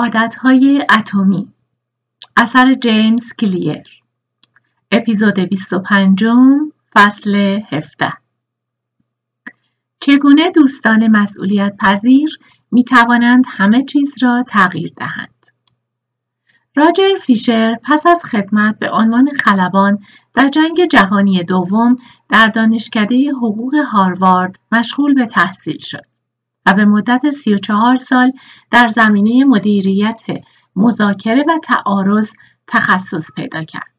عادتهای اتمی. اثر جیمز کلیر. اپیزود 25 فصل 17 چگونه دوستان مسئولیت پذیر می توانند همه چیز را تغییر دهند؟ راجر فیشر پس از خدمت به عنوان خلبان در جنگ جهانی دوم در دانشکده حقوق هاروارد مشغول به تحصیل شد. و به مدت 34 سال در زمینه مدیریت مذاکره و تعارض تخصص پیدا کرد.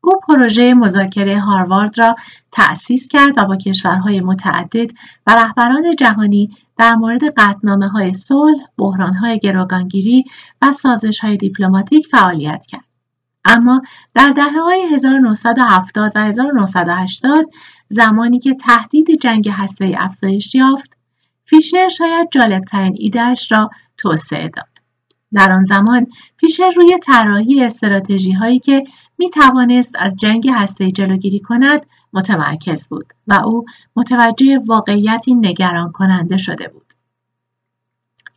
او پروژه مذاکره هاروارد را تأسیس کرد و با کشورهای متعدد و رهبران جهانی در مورد قطنامه های صلح، بحران های گروگانگیری و سازش های دیپلماتیک فعالیت کرد. اما در دهه های 1970 و 1980 زمانی که تهدید جنگ هسته افزایش یافت فیشر شاید جالبترین ایدهش را توسعه داد. در آن زمان فیشر روی طراحی استراتژی هایی که می توانست از جنگ هسته جلوگیری کند متمرکز بود و او متوجه واقعیتی نگران کننده شده بود.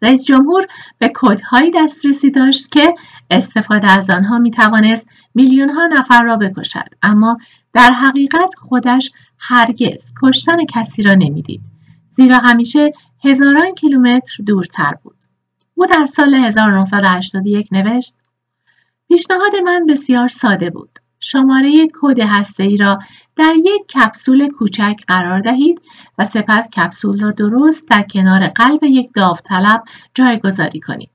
رئیس جمهور به کدهایی دسترسی داشت که استفاده از آنها می توانست میلیون ها نفر را بکشد اما در حقیقت خودش هرگز کشتن کسی را نمی‌دید زیرا همیشه هزاران کیلومتر دورتر بود. او در سال 1981 نوشت پیشنهاد من بسیار ساده بود. شماره کد ای را در یک کپسول کوچک قرار دهید و سپس کپسول را درست در کنار قلب یک داوطلب جایگذاری کنید.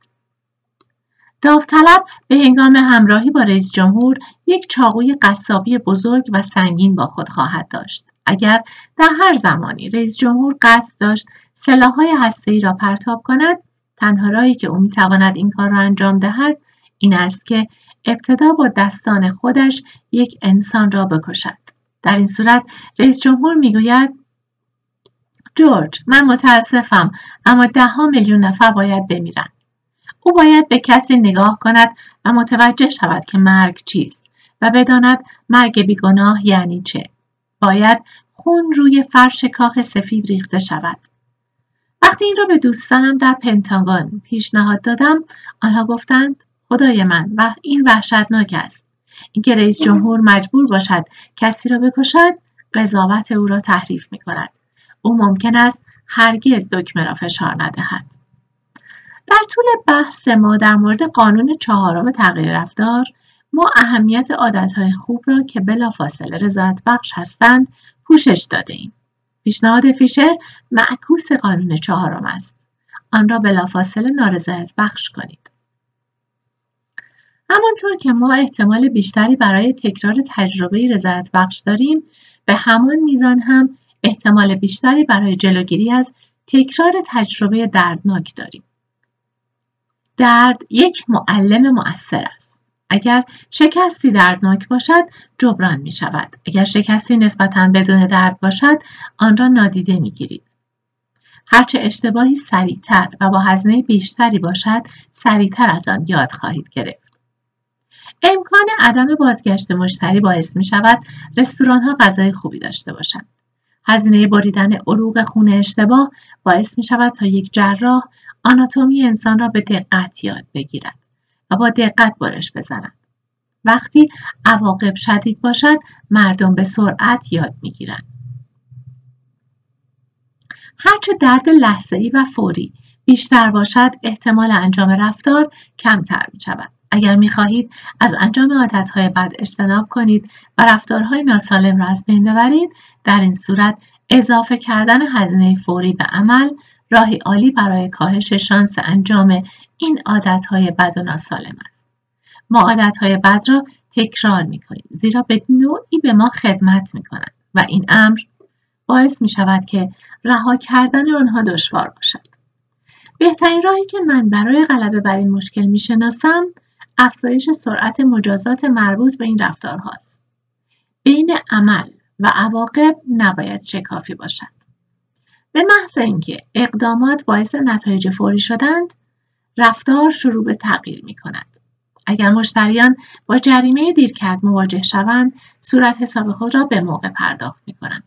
داوطلب به هنگام همراهی با رئیس جمهور یک چاقوی قصابی بزرگ و سنگین با خود خواهد داشت. اگر در هر زمانی رئیس جمهور قصد داشت سلاحهای ای را پرتاب کند تنها راهی که او می‌تواند این کار را انجام دهد این است که ابتدا با دستان خودش یک انسان را بکشد در این صورت رئیس جمهور می‌گوید جورج من متاسفم اما دهها میلیون نفر باید بمیرند او باید به کسی نگاه کند و متوجه شود که مرگ چیست و بداند مرگ بیگناه یعنی چه باید خون روی فرش کاخ سفید ریخته شود. وقتی این را به دوستانم در پنتاگون پیشنهاد دادم آنها گفتند خدای من و این وحشتناک است اینکه رئیس جمهور مجبور باشد کسی را بکشد قضاوت او را تحریف می کند. او ممکن است هرگز دکمه را فشار ندهد. در طول بحث ما در مورد قانون چهارم تغییر رفتار ما اهمیت عادتهای خوب را که بلافاصله رضایت بخش هستند پوشش داده ایم. پیشنهاد فیشر معکوس قانون چهارم است. آن را بلافاصله نارضایت بخش کنید. همانطور که ما احتمال بیشتری برای تکرار تجربه رضایت بخش داریم به همان میزان هم احتمال بیشتری برای جلوگیری از تکرار تجربه دردناک داریم. درد یک معلم مؤثر است. اگر شکستی دردناک باشد جبران می شود. اگر شکستی نسبتا بدون درد باشد آن را نادیده می گیرید. هرچه اشتباهی سریعتر و با هزینه بیشتری باشد سریعتر از آن یاد خواهید گرفت. امکان عدم بازگشت مشتری باعث می شود رستوران ها غذای خوبی داشته باشند. هزینه بریدن عروق خون اشتباه باعث می شود تا یک جراح آناتومی انسان را به دقت یاد بگیرد. و با دقت بارش بزنند. وقتی عواقب شدید باشد مردم به سرعت یاد می‌گیرند. هرچه درد ای و فوری بیشتر باشد احتمال انجام رفتار کمتر می شود. اگر می خواهید از انجام عادتهای بد اجتناب کنید و رفتارهای ناسالم را از بین ببرید در این صورت اضافه کردن هزینه فوری به عمل راهی عالی برای کاهش شانس انجام این عادتهای بد و ناسالم است. ما عادتهای بد را تکرار می کنیم زیرا به نوعی به ما خدمت می کنند و این امر باعث می شود که رها کردن آنها دشوار باشد. بهترین راهی که من برای غلبه بر این مشکل می شناسم افزایش سرعت مجازات مربوط به این رفتارهاست. بین عمل و عواقب نباید شکافی باشد. به محض اینکه اقدامات باعث نتایج فوری شدند رفتار شروع به تغییر می کند. اگر مشتریان با جریمه دیرکرد مواجه شوند صورت حساب خود را به موقع پرداخت می کنند.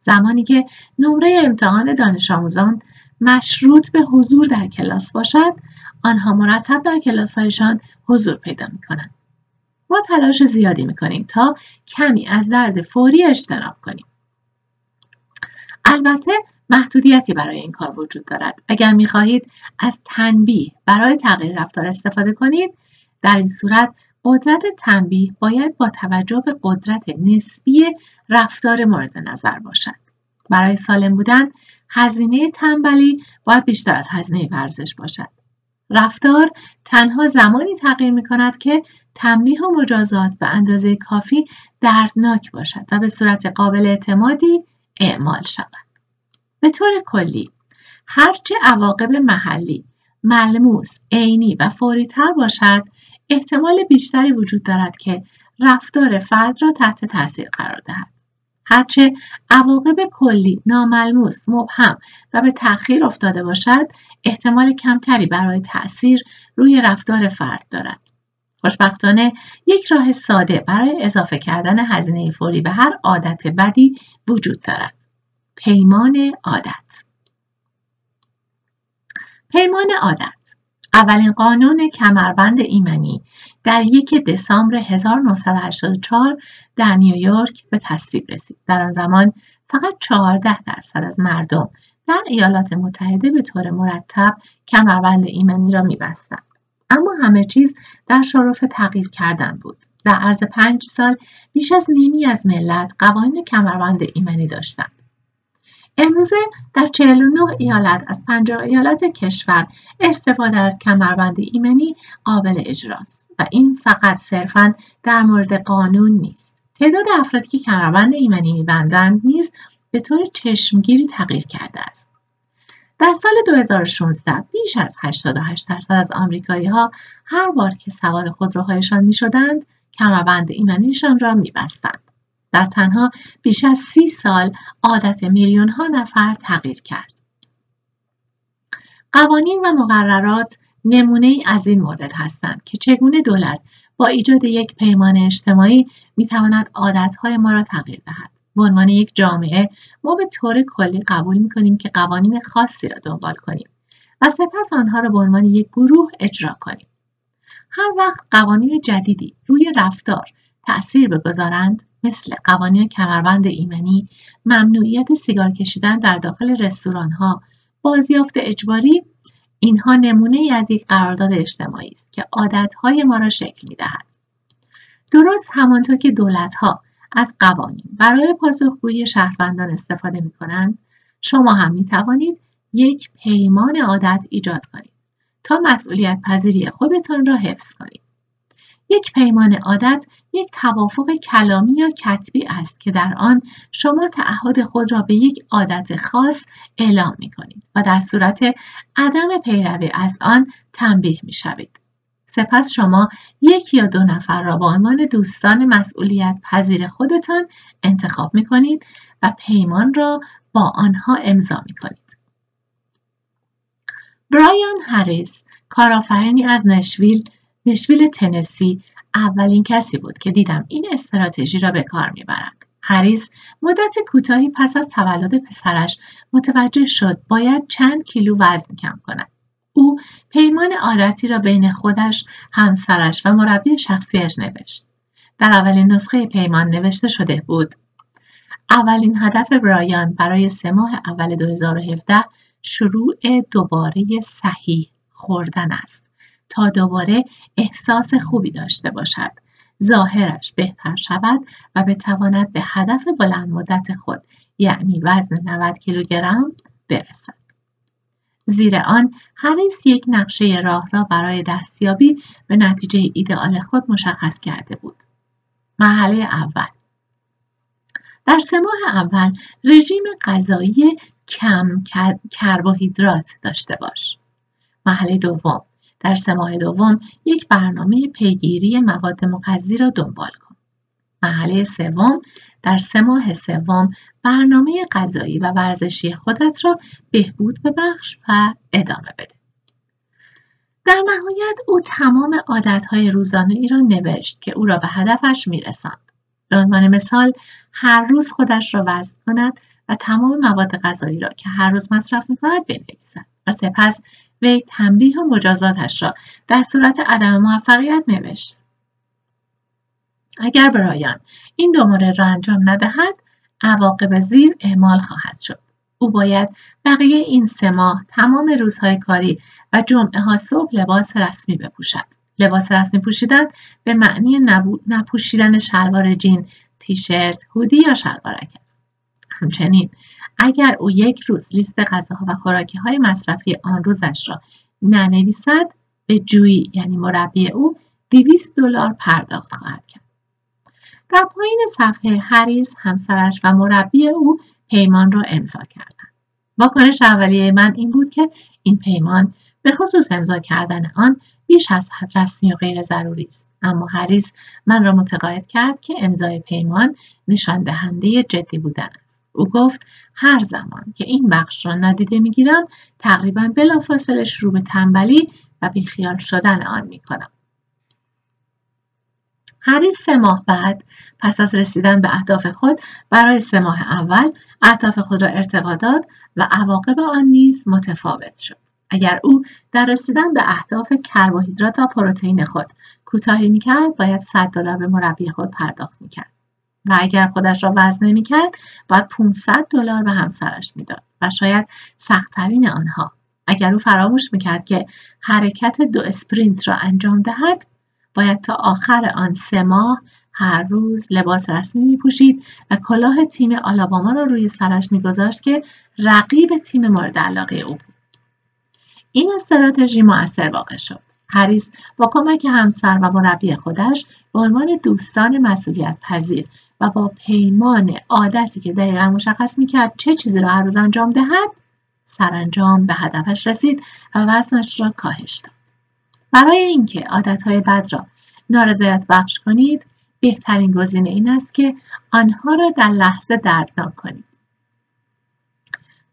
زمانی که نمره امتحان دانش آموزان مشروط به حضور در کلاس باشد آنها مرتب در کلاسهایشان حضور پیدا می کنند. ما تلاش زیادی می کنیم تا کمی از درد فوری اجتناب کنیم. البته محدودیتی برای این کار وجود دارد. اگر می خواهید از تنبیه برای تغییر رفتار استفاده کنید در این صورت قدرت تنبیه باید با توجه به قدرت نسبی رفتار مورد نظر باشد. برای سالم بودن هزینه تنبلی باید بیشتر از هزینه ورزش باشد. رفتار تنها زمانی تغییر می کند که تنبیه و مجازات به اندازه کافی دردناک باشد و به صورت قابل اعتمادی اعمال شود. به طور کلی هرچه عواقب محلی ملموس، عینی و فوریتر باشد احتمال بیشتری وجود دارد که رفتار فرد را تحت تاثیر قرار دهد. هرچه عواقب کلی ناملموس مبهم و به تأخیر افتاده باشد احتمال کمتری برای تأثیر روی رفتار فرد دارد. خوشبختانه یک راه ساده برای اضافه کردن هزینه فوری به هر عادت بدی وجود دارد. پیمان عادت. پیمان عادت. اولین قانون کمربند ایمنی در یک دسامبر 1984 در نیویورک به تصویب رسید. در آن زمان فقط 14 درصد از مردم در ایالات متحده به طور مرتب کمربند ایمنی را میبستند. اما همه چیز در شرف تغییر کردن بود. در عرض پنج سال بیش از نیمی از ملت قوانین کمربند ایمنی داشتند. امروزه در 49 ایالت از 50 ایالت کشور استفاده از کمربند ایمنی قابل اجراست و این فقط صرفا در مورد قانون نیست. تعداد افرادی که کمربند ایمنی میبندند نیز به طور چشمگیری تغییر کرده است. در سال 2016 بیش از 88 درصد از آمریکایی ها هر بار که سوار خودروهایشان می شدند کمربند ایمنیشان را می بستند. در تنها بیش از سی سال عادت میلیون ها نفر تغییر کرد. قوانین و مقررات نمونه ای از این مورد هستند که چگونه دولت با ایجاد یک پیمان اجتماعی می تواند عادتهای ما را تغییر دهد. به عنوان یک جامعه ما به طور کلی قبول می کنیم که قوانین خاصی را دنبال کنیم و سپس آنها را به عنوان یک گروه اجرا کنیم. هر وقت قوانین جدیدی روی رفتار تأثیر بگذارند مثل قوانین کمربند ایمنی، ممنوعیت سیگار کشیدن در داخل رستوران ها، بازیافت اجباری اینها نمونه ای از یک قرارداد اجتماعی است که عادتهای ما را شکل می دهد. درست همانطور که دولت ها از قوانین برای پاسخگویی شهروندان استفاده می کنند، شما هم می توانید یک پیمان عادت ایجاد کنید تا مسئولیت پذیری خودتان را حفظ کنید. یک پیمان عادت یک توافق کلامی یا کتبی است که در آن شما تعهد خود را به یک عادت خاص اعلام می کنید و در صورت عدم پیروی از آن تنبیه می شوید. سپس شما یک یا دو نفر را به عنوان دوستان مسئولیت پذیر خودتان انتخاب می کنید و پیمان را با آنها امضا می کنید. برایان هریس کارآفرینی از نشویل نشویل تنسی اولین کسی بود که دیدم این استراتژی را به کار می‌برد. هریس مدت کوتاهی پس از تولد پسرش متوجه شد باید چند کیلو وزن کم کند. او پیمان عادتی را بین خودش، همسرش و مربی شخصیش نوشت. در اولین نسخه پیمان نوشته شده بود. اولین هدف برایان برای سه ماه اول 2017 شروع دوباره صحیح خوردن است. تا دوباره احساس خوبی داشته باشد ظاهرش بهتر شود و بتواند به هدف بلند مدت خود یعنی وزن 90 کیلوگرم برسد زیر آن هریس یک نقشه راه را برای دستیابی به نتیجه ایدئال خود مشخص کرده بود. مرحله اول. در سه ماه اول رژیم غذایی کم کربوهیدرات داشته باش. مرحله دوم. در سه ماه دوم یک برنامه پیگیری مواد مغذی را دنبال کن. مرحله سوم در سه ماه سوم برنامه غذایی و ورزشی خودت را بهبود ببخش و ادامه بده. در نهایت او تمام عادتهای روزانه ای را نوشت که او را به هدفش میرساند. به عنوان مثال هر روز خودش را وزن کند و تمام مواد غذایی را که هر روز مصرف می کند بنویسد و سپس وی تنبیه و مجازاتش را در صورت عدم موفقیت نوشت اگر برایان این دو مورد را انجام ندهد عواقب زیر اعمال خواهد شد. او باید بقیه این سه ماه تمام روزهای کاری و جمعه ها صبح لباس رسمی بپوشد. لباس رسمی پوشیدن به معنی نپوشیدن شلوار جین تیشرت هودی یا شلوارک است. همچنین اگر او یک روز لیست غذاها و خوراکی های مصرفی آن روزش را ننویسد به جویی یعنی مربی او 200 دلار پرداخت خواهد کرد. در پایین صفحه هریس همسرش و مربی او پیمان را امضا کردند. واکنش اولیه من این بود که این پیمان به خصوص امضا کردن آن بیش از حد رسمی و غیر ضروری است. اما هریس من را متقاعد کرد که امضای پیمان نشان دهنده جدی بودن است. او گفت هر زمان که این بخش را نادیده می‌گیرم تقریبا بلافاصله شروع به تنبلی و بیخیال شدن آن می‌کنم. هریس سه ماه بعد پس از رسیدن به اهداف خود برای سه ماه اول اهداف خود را ارتقا داد و عواقب آن نیز متفاوت شد. اگر او در رسیدن به اهداف کربوهیدرات و پروتئین خود کوتاهی می‌کرد باید 100 دلار به مربی خود پرداخت می‌کرد. و اگر خودش را وزن نمی‌کرد باید 500 دلار به همسرش می‌داد و شاید سختترین آنها. اگر او فراموش می‌کرد که حرکت دو اسپرینت را انجام دهد باید تا آخر آن سه ماه هر روز لباس رسمی می پوشید و کلاه تیم آلاباما را روی سرش میگذاشت که رقیب تیم مورد علاقه او بود. این استراتژی مؤثر واقع شد. هریس با کمک همسر و مربی خودش به عنوان دوستان مسئولیت پذیر و با پیمان عادتی که دقیقا مشخص می‌کرد چه چیزی را هر روز انجام دهد سرانجام به هدفش رسید و وزنش را کاهش داد برای اینکه عادتهای بد را نارضایت بخش کنید بهترین گزینه این است که آنها را در لحظه دردناک کنید.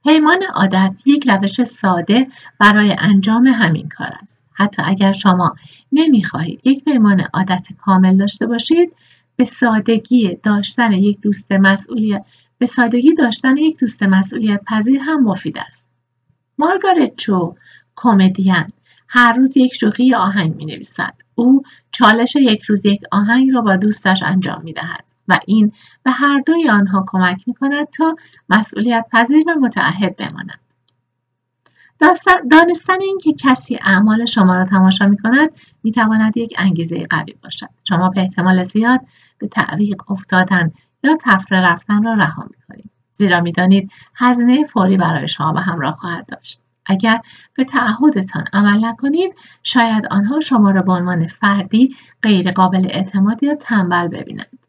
پیمان عادت یک روش ساده برای انجام همین کار است. حتی اگر شما نمی‌خواهید یک پیمان عادت کامل داشته باشید به سادگی داشتن یک دوست مسئولیت به سادگی داشتن یک دوست مسئولیت پذیر هم مفید است. مارگارت چو کمدین هر روز یک شوخی آهنگ می نویسد. او چالش یک روز یک آهنگ را با دوستش انجام می دهد و این به هر دوی آنها کمک می کند تا مسئولیت پذیر و متعهد بمانند. دانستن اینکه کسی اعمال شما را تماشا می کند می تواند یک انگیزه قوی باشد. شما به احتمال زیاد به تعویق افتادن یا تفره رفتن را رها می کنید. زیرا می دانید هزینه فوری برای شما به همراه خواهد داشت. اگر به تعهدتان عمل نکنید شاید آنها شما را به عنوان فردی غیرقابل اعتماد یا تنبل ببینند.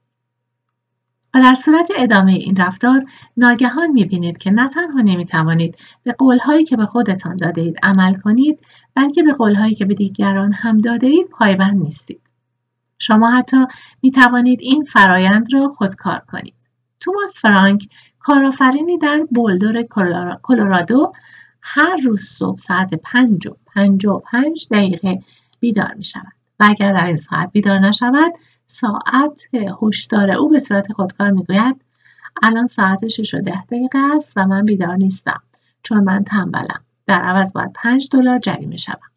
و در صورت ادامه این رفتار ناگهان می‌بینید که نه تنها نمی‌توانید به قولهایی که به خودتان داده اید عمل کنید بلکه به قولهایی که به دیگران هم داده اید پایبند نیستید. شما حتی می توانید این فرایند را خودکار کنید. توماس فرانک کارآفرینی در بولدور کلرادو هر روز صبح ساعت پنج و پنج و پنج دقیقه بیدار می شود و اگر در این ساعت بیدار نشود ساعت هشدار او به صورت خودکار می‌گوید الان ساعت 6 و ده دقیقه است و من بیدار نیستم چون من تنبلم. در عوض باید 5 دلار جریمه شوم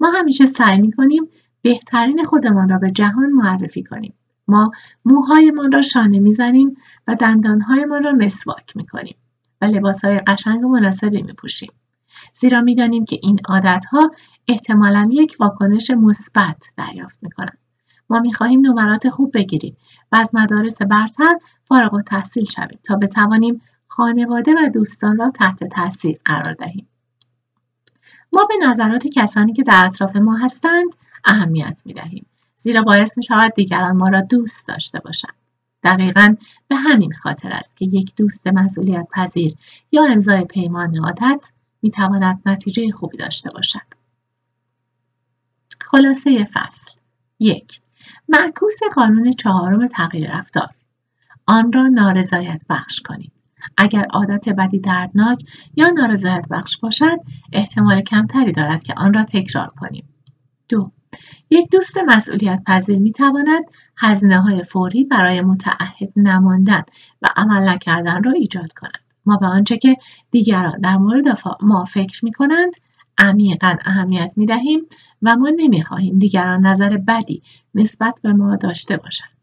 ما همیشه سعی می کنیم بهترین خودمان را به جهان معرفی کنیم. ما موهایمان را شانه می‌زنیم و دندانهایمان را مسواک می کنیم و لباس های قشنگ و مناسبی می پوشیم. زیرا می دانیم که این عادتها احتمالا یک واکنش مثبت دریافت می کنند. ما می خواهیم نمرات خوب بگیریم و از مدارس برتر فارغ و تحصیل شویم تا بتوانیم خانواده و دوستان را تحت تاثیر قرار دهیم. ما به نظرات کسانی که در اطراف ما هستند اهمیت می دهیم. زیرا باعث می شود دیگران ما را دوست داشته باشند. دقیقا به همین خاطر است که یک دوست مسئولیت پذیر یا امضای پیمان عادت می تواند نتیجه خوبی داشته باشد. خلاصه فصل. یک معکوس قانون چهارم تغییر رفتار. آن را نارضایت بخش کنید. اگر عادت بدی دردناک یا نارضایت بخش باشد احتمال کمتری دارد که آن را تکرار کنیم. دو یک دوست مسئولیت پذیر می تواند هزینه های فوری برای متعهد نماندن و عمل نکردن را ایجاد کند ما به آنچه که دیگران در مورد ما فکر می کنند عمیقا اهمیت می دهیم و ما نمی خواهیم دیگران نظر بدی نسبت به ما داشته باشند.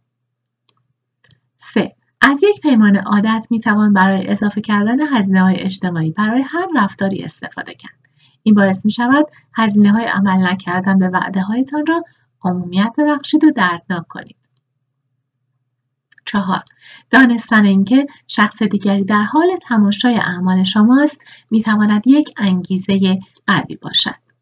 3. از یک پیمان عادت می توان برای اضافه کردن هزینه های اجتماعی برای هر رفتاری استفاده کرد. این باعث می شود هزینه های عمل نکردن به وعده هایتان را عمومیت ببخشید و دردناک کنید. چهار. دانستن اینکه شخص دیگری در حال تماشای اعمال شماست می‌تواند یک انگیزه قوی باشد.